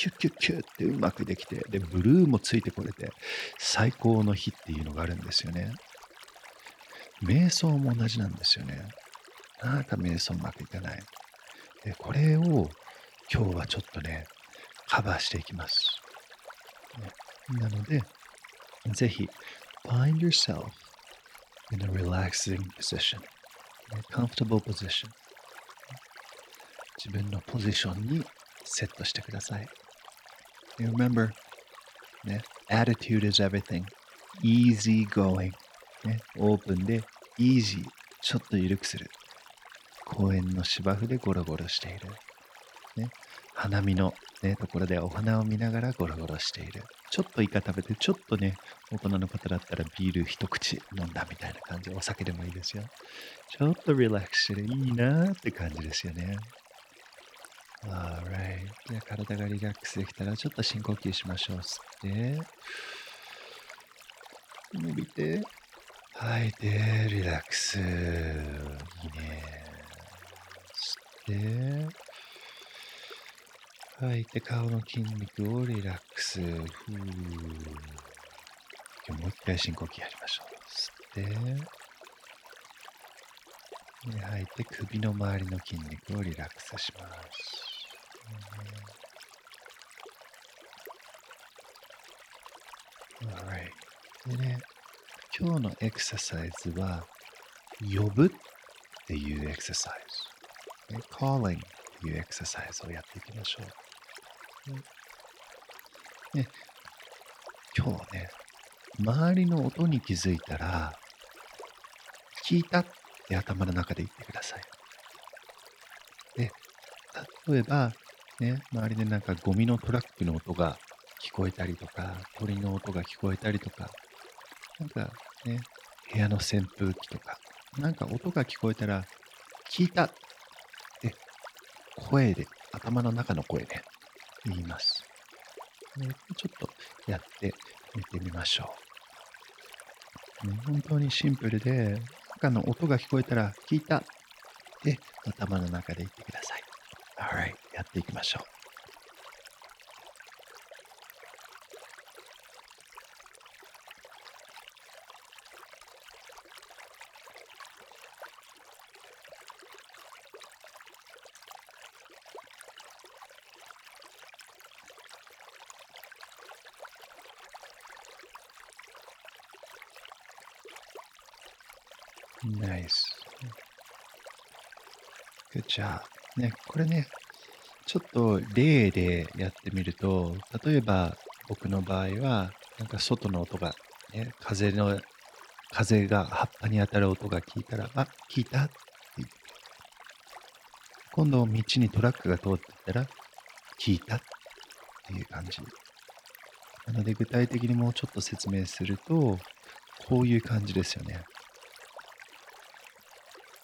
キュッキュッキュッってうまくできて、で、ブルーもついてこれて、最高の日っていうのがあるんですよね。瞑想も同じなんですよね。なんか瞑想うまくいかない。で、これを今日はちょっとね、カバーしていきます。ね、なので、ぜひ、find yourself in a relaxing position, a comfortable position. 自分のポジションにセットしてください。Remember, ね、attitude is everything. easy going. ね、オープンで easy ちょっと緩くする。公園の芝生でゴロゴロしている。ね、花見の、ね、ところでお花を見ながらゴロゴロしている。ちょっとイカ食べて、ちょっとね、大人の方だったらビール一口飲んだみたいな感じ。お酒でもいいですよ。ちょっとリラックスしていいなって感じですよね。Alright. じゃあ体がリラックスできたらちょっと深呼吸しましょう。吸って、伸びて、吐いて、リラックス。いいね。吸って、吐いて顔の筋肉をリラックス。ふー。今日もう一回深呼吸やりましょう。吸って、吐いて首の周りの筋肉をリラックスします。Alright. でね、今日のエクササイズは、呼ぶっていうエクササイズ。ね、calling っていうエクササイズをやっていきましょう。ね、今日ね、周りの音に気づいたら、聞いたって頭の中で言ってください。で、例えば、ね、周りでなんかゴミのトラックの音が聞こえたりとか、鳥の音が聞こえたりとか、なんかね、部屋の扇風機とか、なんか音が聞こえたら、聞いたって声で、頭の中の声で言います。ね、ちょっとやってみてみましょう。ね、本当にシンプルで、中の音が聞こえたら、聞いたって頭の中で言ってください。Alright, やっていきましょう。Nice. Good job. ね、これね、ちょっと例でやってみると、例えば僕の場合は、なんか外の音が、ね、風の、風が葉っぱに当たる音が聞いたら、あ、聞いたって言って。今度道にトラックが通ってたら、聞いたっていう感じ。なので具体的にもうちょっと説明すると、こういう感じですよね。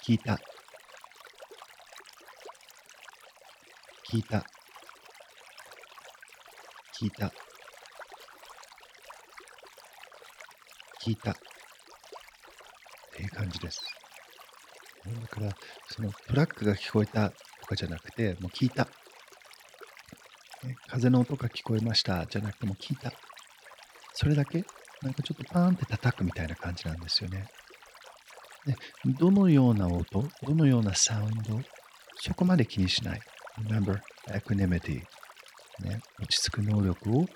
聞いた。聞いた。聞いた。聞いた。っていう感じです。だから、そのトラックが聞こえたとかじゃなくて、もう聞いた。ね、風の音が聞こえましたじゃなくても聞いた。それだけ？なんかちょっとパーンって叩くみたいな感じなんですよね。でどのような音、どのようなサウンド、そこまで気にしない。Remember, equanimity. ね、落ち着く能力を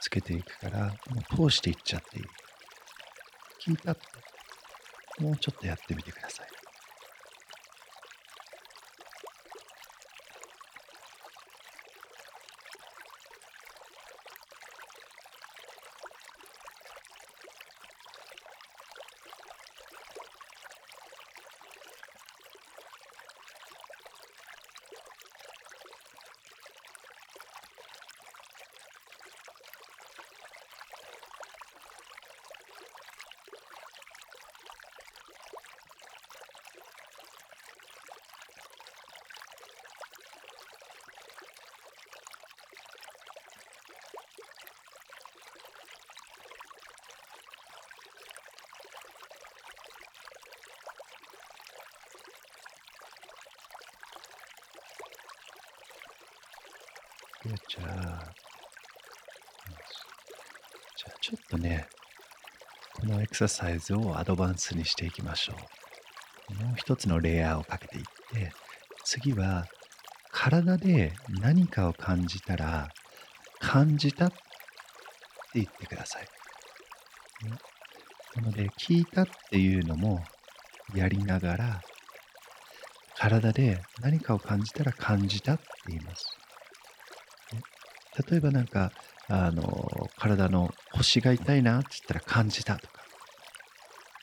つけていくから、もう通していっちゃっていい。聞いたもうちょっとやってみてください。じゃあ、じゃあちょっとね、このエクササイズをアドバンスにしていきましょう。もう一つのレイヤーをかけていって、次は体で何かを感じたら、感じたって言ってください。なので、聞いたっていうのもやりながら、体で何かを感じたら感じたって言います。例えばなんか、あの、体の腰が痛いなって言ったら感じたとか、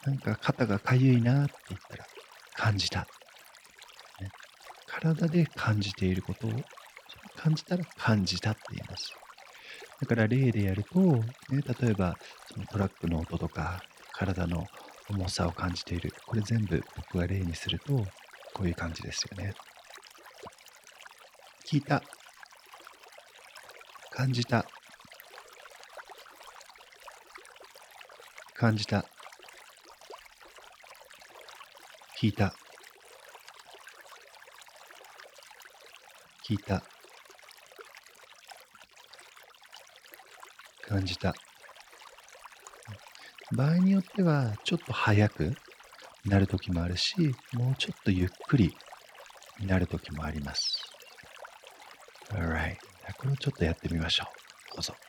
なんか肩がかゆいなって言ったら感じた。ね、体で感じていることを感じたら感じたって言います。だから例でやると、ね、例えばそのトラックの音とか体の重さを感じている。これ全部僕が例にするとこういう感じですよね。聞いた。感じた。感じた。聞いた。聞いた。感じた。場合によっては、ちょっと早くなる時もあるし、もうちょっとゆっくりなる時もあります。これをちょっとやってみましょう。どうぞ。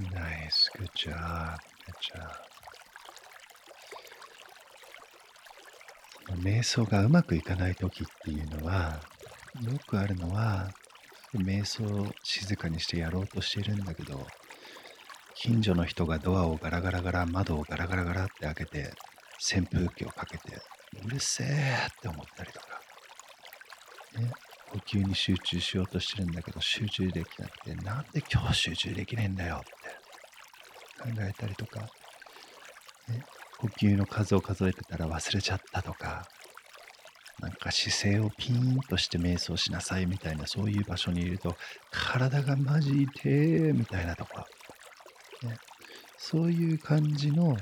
Nice. Good job. Good job. 瞑想がうまくいかない時っていうのは、よくあるのは、瞑想を静かにしてやろうとしているんだけど、近所の人がドアをガラガラガラ、窓をガラガラガラって開けて、扇風機をかけて、うるせえって思ったりとか、ね、呼吸に集中しようとしてるんだけど、集中できなくて、なんで今日集中できねえんだよって考えたりとか、ね、呼吸の数を数えてたら忘れちゃったとか、なんか姿勢をピーンとして瞑想しなさいみたいな、そういう場所にいると、体がマジ痛えみたいなとこ、ね、そういう感じの、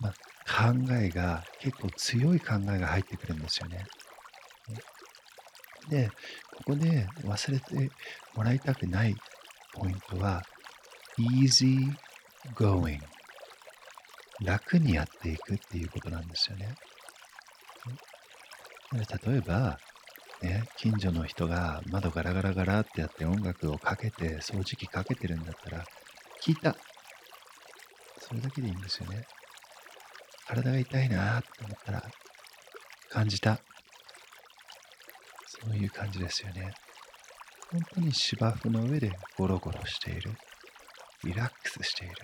ま考えが、結構強い考えが入ってくるんですよね。で、ここで忘れてもらいたくないポイントは、easy going 楽にやっていくっていうことなんですよね。例えば、ね、近所の人が窓ガラガラガラってやって音楽をかけて、掃除機かけてるんだったら、聞いた。それだけでいいんですよね。体が痛いなって思ったら、感じた。そういう感じですよね。本当に芝生の上でゴロゴロしている。リラックスしている。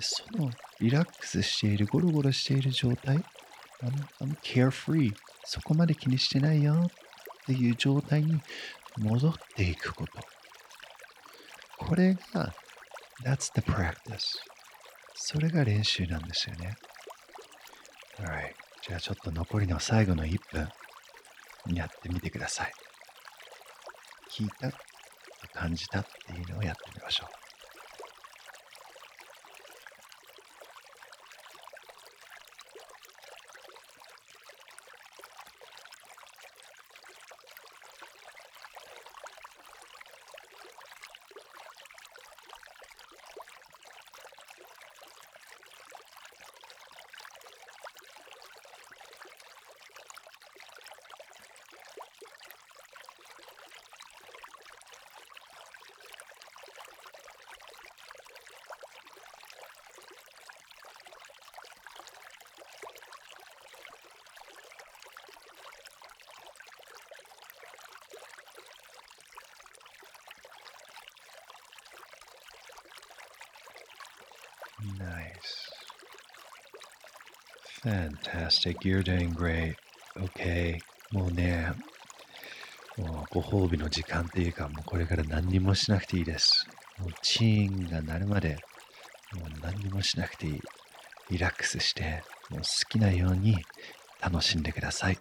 そのリラックスしている、ゴロゴロしている状態、I'm, I'm carefree そこまで気にしてないよっていう状態に戻っていくこと。これが、That's the practice. それが練習なんですよね。Alright. じゃあちょっと残りの最後の1分。やってみてください。聞いた、感じた？っていうのをやってみましょう。Nice. Fantastic. You're doing great. Okay. もうね、もうご褒美の時間っていうか、もうこれから何にもしなくていいです。もうチーンが鳴るまで、もう何にもしなくていい。リラックスして、もう好きなように楽しんでください。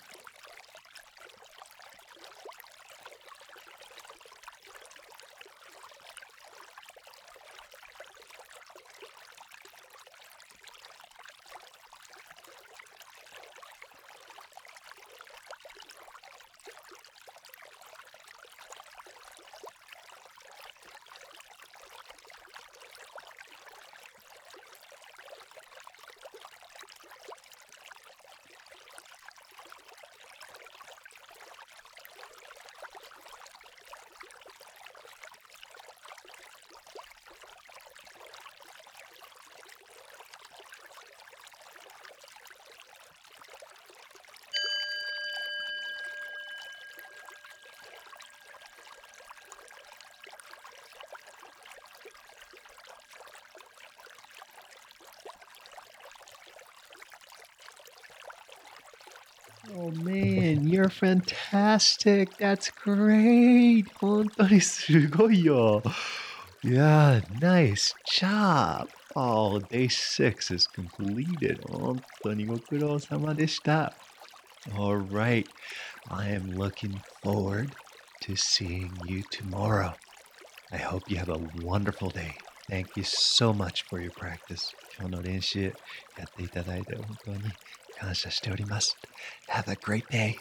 Oh man, you're fantastic. That's great. 本当にすごいよ。Yeah, nice job. Oh, day six is completed. 本当にご苦労様でした。Alright, I am looking forward to seeing you tomorrow. I hope you have a wonderful day. Thank you so much for your practice. 今日の練習やっていただいて本当に 感謝しております。Have a great day.